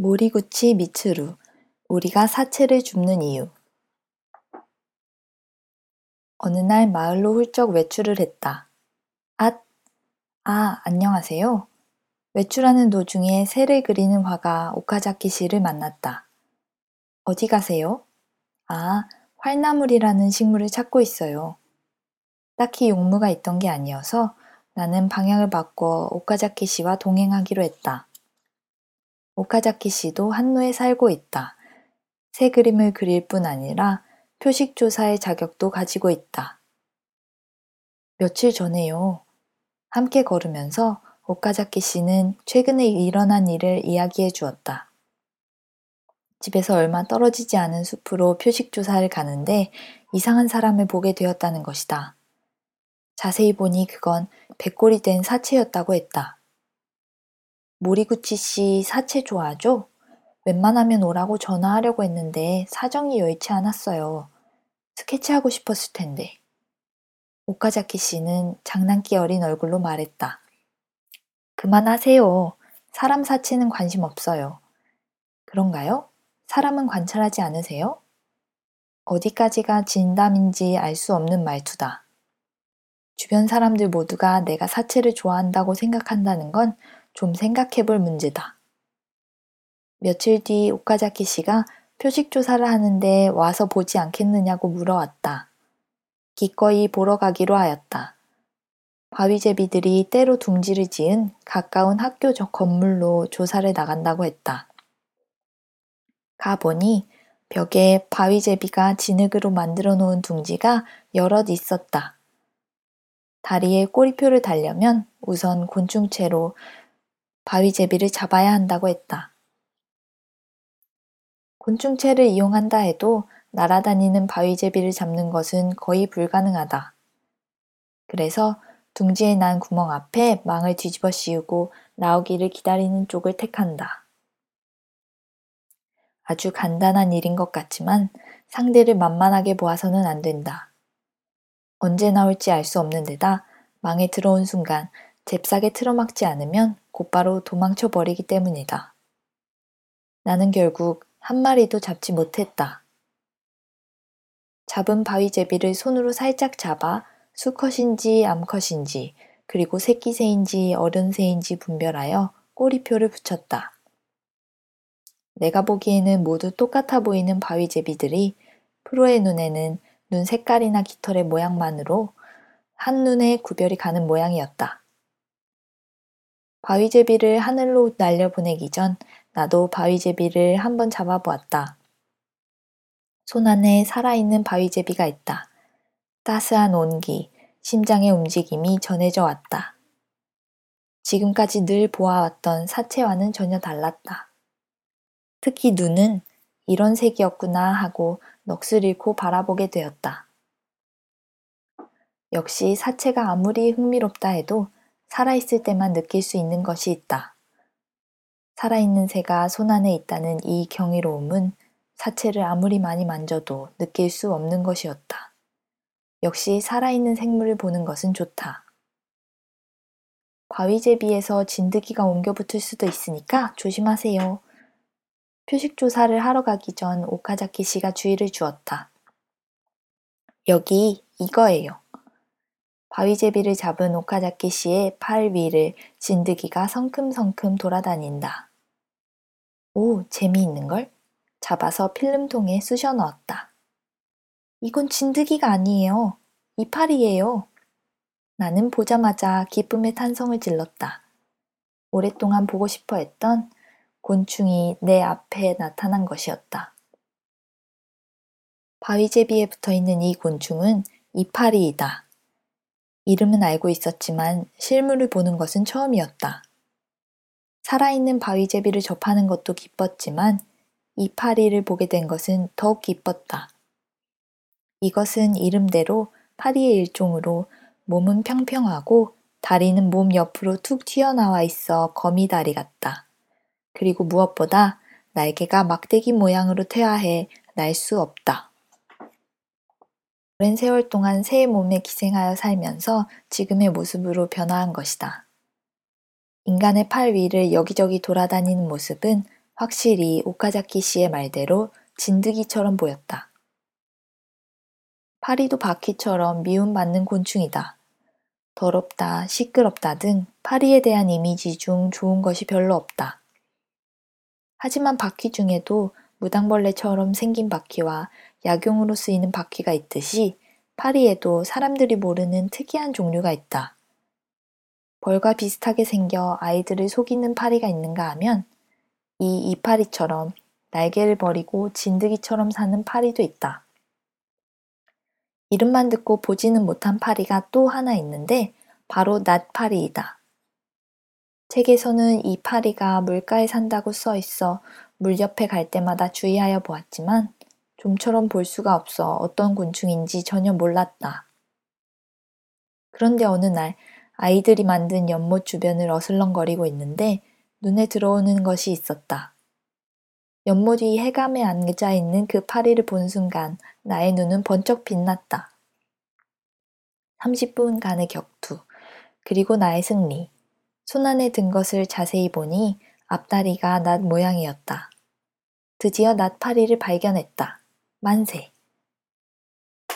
모리구치 미츠루 우리가 사체를 줍는 이유 어느 날 마을로 훌쩍 외출을 했다. 앗! 아, 안녕하세요. 외출하는 도중에 새를 그리는 화가 오카자키 씨를 만났다. 어디 가세요? 아, 활나물이라는 식물을 찾고 있어요. 딱히 용무가 있던 게 아니어서 나는 방향을 바꿔 오카자키 씨와 동행하기로 했다. 오카자키 씨도 한노에 살고 있다. 새 그림을 그릴 뿐 아니라 표식 조사의 자격도 가지고 있다. 며칠 전에요. 함께 걸으면서 오카자키 씨는 최근에 일어난 일을 이야기해 주었다. 집에서 얼마 떨어지지 않은 숲으로 표식 조사를 가는데 이상한 사람을 보게 되었다는 것이다. 자세히 보니 그건 백골이 된 사체였다고 했다. 모리구치 씨 사체 좋아하죠? 웬만하면 오라고 전화하려고 했는데 사정이 여의치 않았어요. 스케치하고 싶었을 텐데. 오카자키 씨는 장난기 어린 얼굴로 말했다. 그만하세요. 사람 사체는 관심 없어요. 그런가요? 사람은 관찰하지 않으세요? 어디까지가 진담인지 알 수 없는 말투다. 주변 사람들 모두가 내가 사체를 좋아한다고 생각한다는 건 좀 생각해 볼 문제다. 며칠 뒤 오카자키 씨가 표식 조사를 하는데 와서 보지 않겠느냐고 물어왔다. 기꺼이 보러 가기로 하였다. 바위제비들이 때로 둥지를 지은 가까운 학교 적 건물로 조사를 나간다고 했다. 가보니 벽에 바위제비가 진흙으로 만들어 놓은 둥지가 여럿 있었다. 다리에 꼬리표를 달려면 우선 곤충체로 바위제비를 잡아야 한다고 했다. 곤충체를 이용한다 해도 날아다니는 바위제비를 잡는 것은 거의 불가능하다. 그래서 둥지에 난 구멍 앞에 망을 뒤집어 씌우고 나오기를 기다리는 쪽을 택한다. 아주 간단한 일인 것 같지만 상대를 만만하게 보아서는 안 된다. 언제 나올지 알 수 없는 데다 망에 들어온 순간 잽싸게 틀어막지 않으면 곧바로 도망쳐 버리기 때문이다. 나는 결국 한 마리도 잡지 못했다. 잡은 바위제비를 손으로 살짝 잡아 수컷인지 암컷인지 그리고 새끼새인지 어른새인지 분별하여 꼬리표를 붙였다. 내가 보기에는 모두 똑같아 보이는 바위제비들이 프로의 눈에는 눈 색깔이나 깃털의 모양만으로 한눈에 구별이 가는 모양이었다. 바위제비를 하늘로 날려보내기 전 나도 바위제비를 한번 잡아보았다. 손 안에 살아있는 바위제비가 있다. 따스한 온기, 심장의 움직임이 전해져 왔다. 지금까지 늘 보아왔던 사체와는 전혀 달랐다. 특히 눈은 이런 색이었구나 하고 넋을 잃고 바라보게 되었다. 역시 사체가 아무리 흥미롭다 해도 살아있을 때만 느낄 수 있는 것이 있다. 살아있는 새가 손 안에 있다는 이 경이로움은 사체를 아무리 많이 만져도 느낄 수 없는 것이었다. 역시 살아있는 생물을 보는 것은 좋다. 바위제비에서 진드기가 옮겨 붙을 수도 있으니까 조심하세요. 표식 조사를 하러 가기 전 오카자키 씨가 주의를 주었다. 여기 이거예요. 바위제비를 잡은 오카자키 씨의 팔 위를 진드기가 성큼성큼 돌아다닌다. 오, 재미있는걸? 잡아서 필름통에 쑤셔 넣었다. 이건 진드기가 아니에요. 이파리예요. 나는 보자마자 기쁨의 탄성을 질렀다. 오랫동안 보고 싶어 했던 곤충이 내 앞에 나타난 것이었다. 바위제비에 붙어 있는 이 곤충은 이파리이다. 이름은 알고 있었지만 실물을 보는 것은 처음이었다. 살아있는 바위제비를 접하는 것도 기뻤지만 이파리를 보게 된 것은 더욱 기뻤다. 이것은 이름대로 파리의 일종으로 몸은 평평하고 다리는 몸 옆으로 툭 튀어나와 있어 거미다리 같다. 그리고 무엇보다 날개가 막대기 모양으로 퇴화해 날 수 없다. 오랜 세월 동안 새의 몸에 기생하여 살면서 지금의 모습으로 변화한 것이다. 인간의 팔 위를 여기저기 돌아다니는 모습은 확실히 오카자키 씨의 말대로 진드기처럼 보였다. 파리도 바퀴처럼 미움받는 곤충이다. 더럽다, 시끄럽다 등 파리에 대한 이미지 중 좋은 것이 별로 없다. 하지만 바퀴 중에도 무당벌레처럼 생긴 바퀴와 약용으로 쓰이는 바퀴가 있듯이 파리에도 사람들이 모르는 특이한 종류가 있다. 벌과 비슷하게 생겨 아이들을 속이는 파리가 있는가 하면 이 이파리처럼 날개를 버리고 진드기처럼 사는 파리도 있다. 이름만 듣고 보지는 못한 파리가 또 하나 있는데 바로 낫파리이다. 책에서는 이 파리가 물가에 산다고 써 있어 물 옆에 갈 때마다 주의하여 보았지만 좀처럼 볼 수가 없어 어떤 곤충인지 전혀 몰랐다. 그런데 어느 날 아이들이 만든 연못 주변을 어슬렁거리고 있는데 눈에 들어오는 것이 있었다. 연못 위 해감에 앉아 있는 그 파리를 본 순간 나의 눈은 번쩍 빛났다. 30분간의 격투, 그리고 나의 승리. 손안에 든 것을 자세히 보니 앞다리가 낫 모양이었다. 드디어 낫파리를 발견했다. 만세.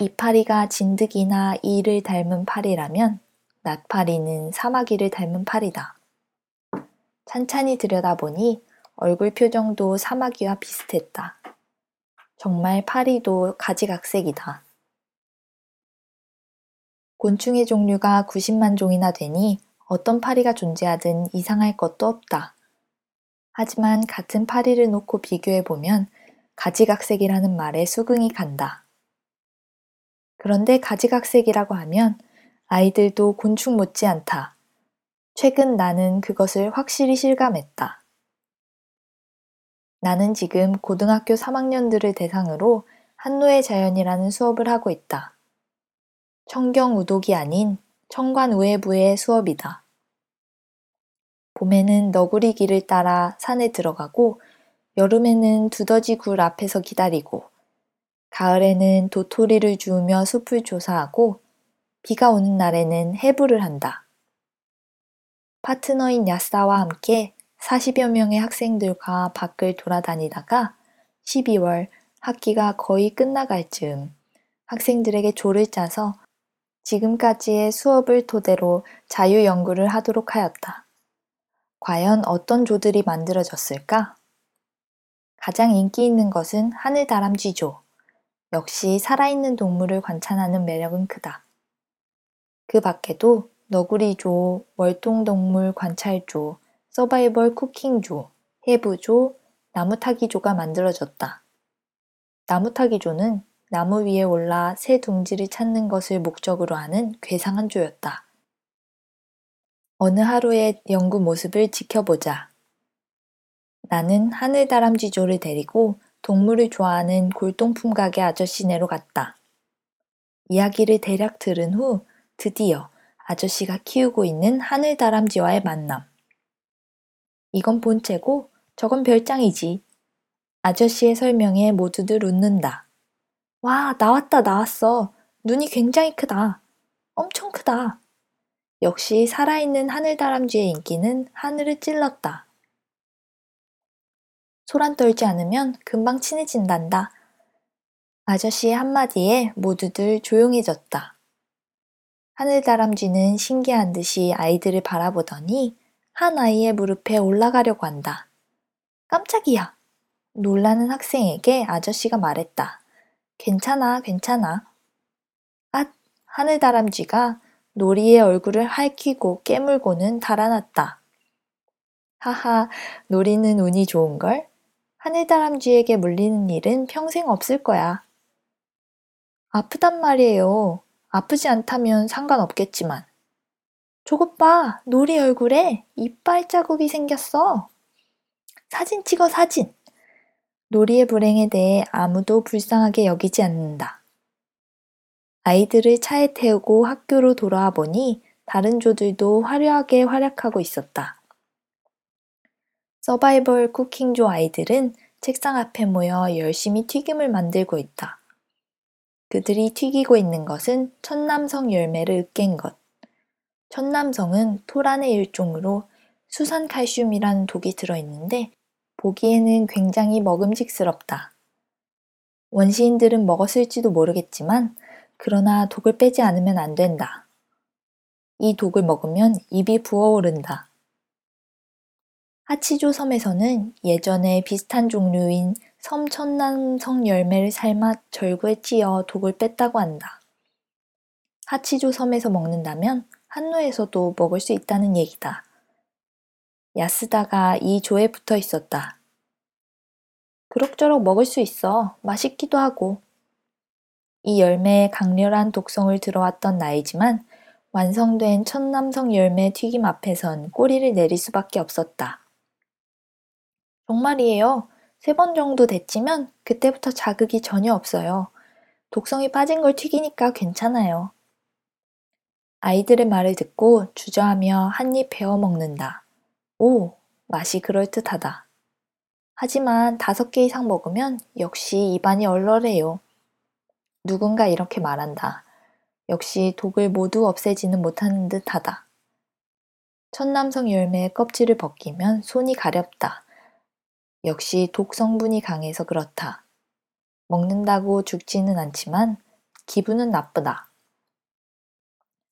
이 파리가 진드기나 이를 닮은 파리라면 낫파리는 사마귀를 닮은 파리다. 찬찬히 들여다보니 얼굴 표정도 사마귀와 비슷했다. 정말 파리도 가지각색이다. 곤충의 종류가 90만 종이나 되니 어떤 파리가 존재하든 이상할 것도 없다. 하지만 같은 파리를 놓고 비교해보면 가지각색이라는 말에 수긍이 간다. 그런데 가지각색이라고 하면 아이들도 곤충 못지않다. 최근 나는 그것을 확실히 실감했다. 나는 지금 고등학교 3학년들을 대상으로 한노의 자연이라는 수업을 하고 있다. 청경우독이 아닌 청관우회부의 수업이다. 봄에는 너구리 길을 따라 산에 들어가고 여름에는 두더지 굴 앞에서 기다리고 가을에는 도토리를 주우며 숲을 조사하고 비가 오는 날에는 해부를 한다. 파트너인 야사와 함께 40여 명의 학생들과 밖을 돌아다니다가 12월 학기가 거의 끝나갈 즈음 학생들에게 조를 짜서 지금까지의 수업을 토대로 자유 연구를 하도록 하였다. 과연 어떤 조들이 만들어졌을까? 가장 인기 있는 것은 하늘 다람쥐조. 역시 살아있는 동물을 관찰하는 매력은 크다. 그 밖에도 너구리조, 월동동물 관찰조, 서바이벌 쿠킹조, 해부조, 나무타기조가 만들어졌다. 나무타기조는 나무 위에 올라 새 둥지를 찾는 것을 목적으로 하는 괴상한 조였다. 어느 하루의 연구 모습을 지켜보자. 나는 하늘 다람쥐조를 데리고 동물을 좋아하는 골동품 가게 아저씨네로 갔다. 이야기를 대략 들은 후 드디어 아저씨가 키우고 있는 하늘 다람쥐와의 만남. 이건 본체고 저건 별장이지. 아저씨의 설명에 모두들 웃는다. 와, 나왔다, 나왔어. 눈이 굉장히 크다. 엄청 크다. 역시 살아있는 하늘 다람쥐의 인기는 하늘을 찔렀다. 소란 떨지 않으면 금방 친해진단다. 아저씨의 한마디에 모두들 조용해졌다. 하늘다람쥐는 신기한 듯이 아이들을 바라보더니 한 아이의 무릎에 올라가려고 한다. 깜짝이야! 놀라는 학생에게 아저씨가 말했다. 괜찮아, 괜찮아. 앗! 하늘다람쥐가 놀이의 얼굴을 핥히고 깨물고는 달아났다. 하하, 놀이는 운이 좋은걸? 하늘다람쥐에게 물리는 일은 평생 없을 거야. 아프단 말이에요. 아프지 않다면 상관없겠지만. 저것 봐, 놀이 얼굴에 이빨 자국이 생겼어. 사진 찍어, 사진. 놀이의 불행에 대해 아무도 불쌍하게 여기지 않는다. 아이들을 차에 태우고 학교로 돌아와 보니 다른 조들도 화려하게 활약하고 있었다. 서바이벌 쿠킹조 아이들은 책상 앞에 모여 열심히 튀김을 만들고 있다. 그들이 튀기고 있는 것은 천남성 열매를 으깬 것. 천남성은 토란의 일종으로 수산칼슘이라는 독이 들어있는데 보기에는 굉장히 먹음직스럽다. 원시인들은 먹었을지도 모르겠지만 그러나 독을 빼지 않으면 안 된다. 이 독을 먹으면 입이 부어오른다. 하치조 섬에서는 예전에 비슷한 종류인 섬천남성 열매를 삶아 절구에 찧어 독을 뺐다고 한다. 하치조 섬에서 먹는다면 한노에서도 먹을 수 있다는 얘기다. 야스다가 이 조에 붙어 있었다. 그럭저럭 먹을 수 있어. 맛있기도 하고. 이 열매의 강렬한 독성을 들어왔던 나이지만 완성된 첫남성 열매 튀김 앞에선 꼬리를 내릴 수밖에 없었다. 정말이에요. 세 번 정도 데치면 그때부터 자극이 전혀 없어요. 독성이 빠진 걸 튀기니까 괜찮아요. 아이들의 말을 듣고 주저하며 한 입 베어 먹는다. 오, 맛이 그럴듯하다. 하지만 다섯 개 이상 먹으면 역시 입안이 얼얼해요. 누군가 이렇게 말한다. 역시 독을 모두 없애지는 못하는 듯 하다. 첫 남성 열매의 껍질을 벗기면 손이 가렵다. 역시 독 성분이 강해서 그렇다. 먹는다고 죽지는 않지만 기분은 나쁘다.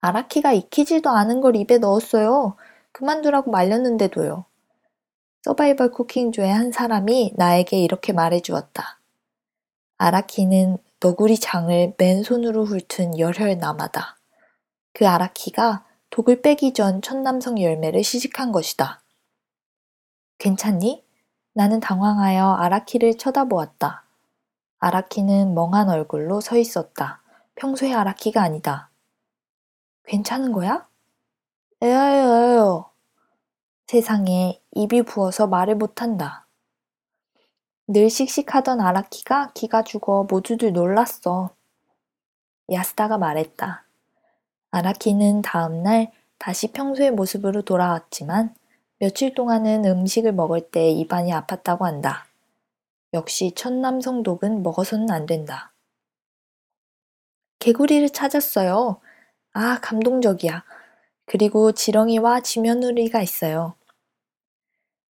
아라키가 익히지도 않은 걸 입에 넣었어요. 그만두라고 말렸는데도요. 서바이벌 쿠킹조의 한 사람이 나에게 이렇게 말해주었다. 아라키는 너구리 장을 맨손으로 훑은 열혈 남아다. 그 아라키가 독을 빼기 전 첫남성 열매를 시식한 것이다. 괜찮니? 나는 당황하여 아라키를 쳐다보았다. 아라키는 멍한 얼굴로 서 있었다. 평소의 아라키가 아니다. 괜찮은 거야? 에어에어에어. 세상에 입이 부어서 말을 못한다. 늘 씩씩하던 아라키가 기가 죽어 모두들 놀랐어. 야스다가 말했다. 아라키는 다음날 다시 평소의 모습으로 돌아왔지만 며칠 동안은 음식을 먹을 때 입안이 아팠다고 한다. 역시 첫남성 독은 먹어서는 안 된다. 개구리를 찾았어요. 아, 감동적이야. 그리고 지렁이와 지면우리가 있어요.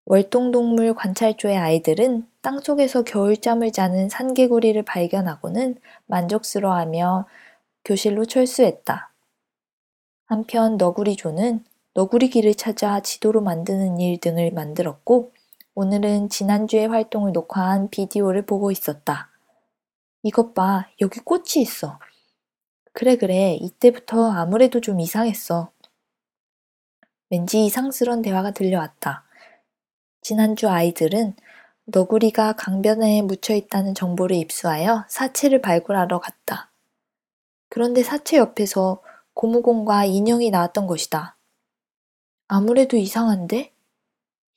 월동동물 관찰조의 아이들은 땅속에서 겨울잠을 자는 산개구리를 발견하고는 만족스러워하며 교실로 철수했다. 한편 너구리조는 너구리길을 찾아 지도로 만드는 일 등을 만들었고 오늘은 지난주에 활동을 녹화한 비디오를 보고 있었다. 이것 봐, 여기 꽃이 있어. 그래, 그래, 이때부터 아무래도 좀 이상했어. 왠지 이상스런 대화가 들려왔다. 지난주 아이들은 너구리가 강변에 묻혀 있다는 정보를 입수하여 사체를 발굴하러 갔다. 그런데 사체 옆에서 고무공과 인형이 나왔던 것이다. 아무래도 이상한데?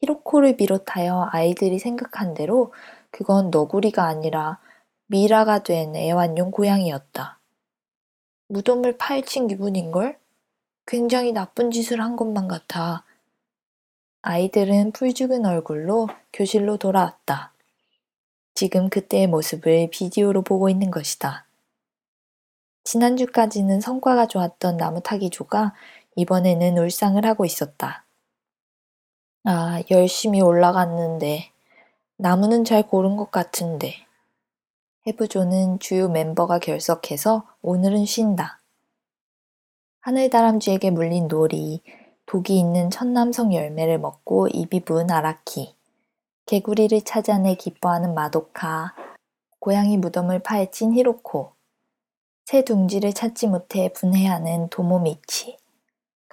히로코를 비롯하여 아이들이 생각한 대로 그건 너구리가 아니라 미라가 된 애완용 고양이였다. 무덤을 파헤친 기분인걸? 굉장히 나쁜 짓을 한 것만 같아. 아이들은 풀죽은 얼굴로 교실로 돌아왔다. 지금 그때의 모습을 비디오로 보고 있는 것이다. 지난주까지는 성과가 좋았던 나무 타기조가 이번에는 울상을 하고 있었다. 아, 열심히 올라갔는데, 나무는 잘 고른 것 같은데. 해부조는 주요 멤버가 결석해서 오늘은 쉰다. 하늘다람쥐에게 물린 놀이, 독이 있는 첫남성 열매를 먹고 입이 부은 아라키, 개구리를 찾아내 기뻐하는 마도카, 고양이 무덤을 파헤친 히로코, 새 둥지를 찾지 못해 분해하는 도모미치,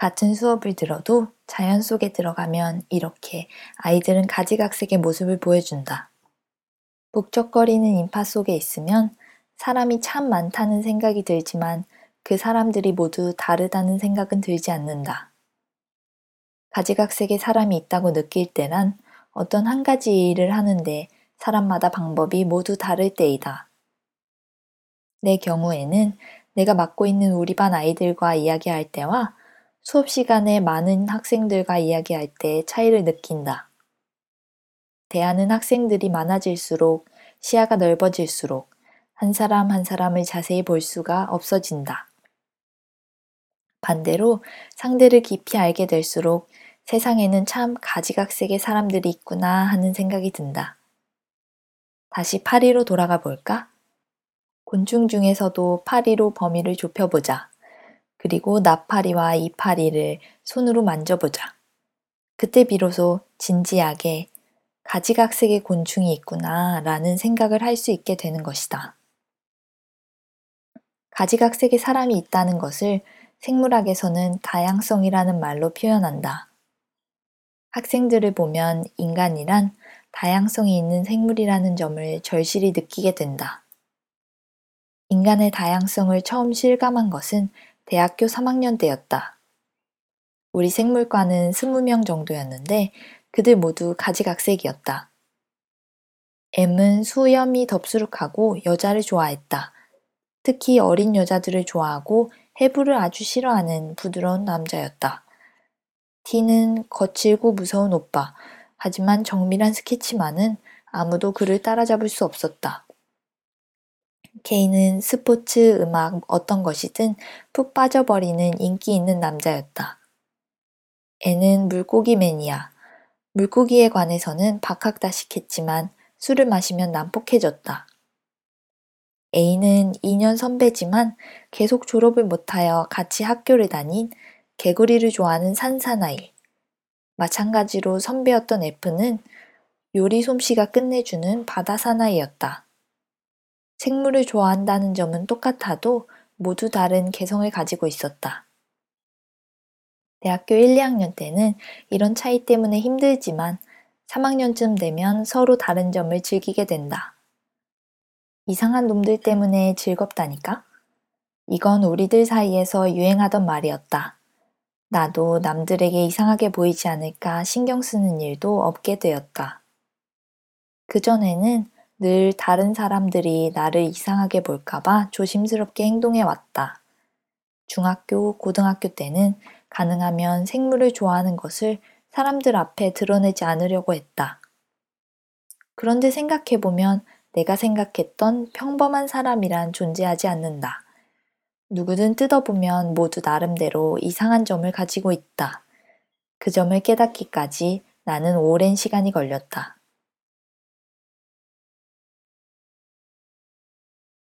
같은 수업을 들어도 자연 속에 들어가면 이렇게 아이들은 가지각색의 모습을 보여준다. 북적거리는 인파 속에 있으면 사람이 참 많다는 생각이 들지만 그 사람들이 모두 다르다는 생각은 들지 않는다. 가지각색의 사람이 있다고 느낄 때란 어떤 한 가지 일을 하는데 사람마다 방법이 모두 다를 때이다. 내 경우에는 내가 맡고 있는 우리 반 아이들과 이야기할 때와 수업 시간에 많은 학생들과 이야기할 때 차이를 느낀다. 대하는 학생들이 많아질수록 시야가 넓어질수록 한 사람 한 사람을 자세히 볼 수가 없어진다. 반대로 상대를 깊이 알게 될수록 세상에는 참 가지각색의 사람들이 있구나 하는 생각이 든다. 다시 파리로 돌아가 볼까? 곤충 중에서도 파리로 범위를 좁혀보자. 그리고 나파리와 이파리를 손으로 만져보자. 그때 비로소 진지하게 가지각색의 곤충이 있구나 라는 생각을 할 수 있게 되는 것이다. 가지각색의 사람이 있다는 것을 생물학에서는 다양성이라는 말로 표현한다. 학생들을 보면 인간이란 다양성이 있는 생물이라는 점을 절실히 느끼게 된다. 인간의 다양성을 처음 실감한 것은 대학교 3학년 때였다. 우리 생물과는 20명 정도였는데 그들 모두 가지각색이었다. M은 수염이 덥수룩하고 여자를 좋아했다. 특히 어린 여자들을 좋아하고 해부를 아주 싫어하는 부드러운 남자였다. T는 거칠고 무서운 오빠, 하지만 정밀한 스케치만은 아무도 그를 따라잡을 수 없었다. K는 스포츠, 음악, 어떤 것이든 푹 빠져버리는 인기 있는 남자였다. N은 물고기 매니아. 물고기에 관해서는 박학다식했지만 술을 마시면 난폭해졌다. A는 2년 선배지만 계속 졸업을 못하여 같이 학교를 다닌 개구리를 좋아하는 산사나이. 마찬가지로 선배였던 F는 요리 솜씨가 끝내주는 바다 사나이였다. 생물을 좋아한다는 점은 똑같아도 모두 다른 개성을 가지고 있었다. 대학교 1, 2학년 때는 이런 차이 때문에 힘들지만 3학년쯤 되면 서로 다른 점을 즐기게 된다. 이상한 놈들 때문에 즐겁다니까? 이건 우리들 사이에서 유행하던 말이었다. 나도 남들에게 이상하게 보이지 않을까 신경 쓰는 일도 없게 되었다. 그전에는 늘 다른 사람들이 나를 이상하게 볼까봐 조심스럽게 행동해 왔다. 중학교, 고등학교 때는 가능하면 생물을 좋아하는 것을 사람들 앞에 드러내지 않으려고 했다. 그런데 생각해보면 내가 생각했던 평범한 사람이란 존재하지 않는다. 누구든 뜯어보면 모두 나름대로 이상한 점을 가지고 있다. 그 점을 깨닫기까지 나는 오랜 시간이 걸렸다.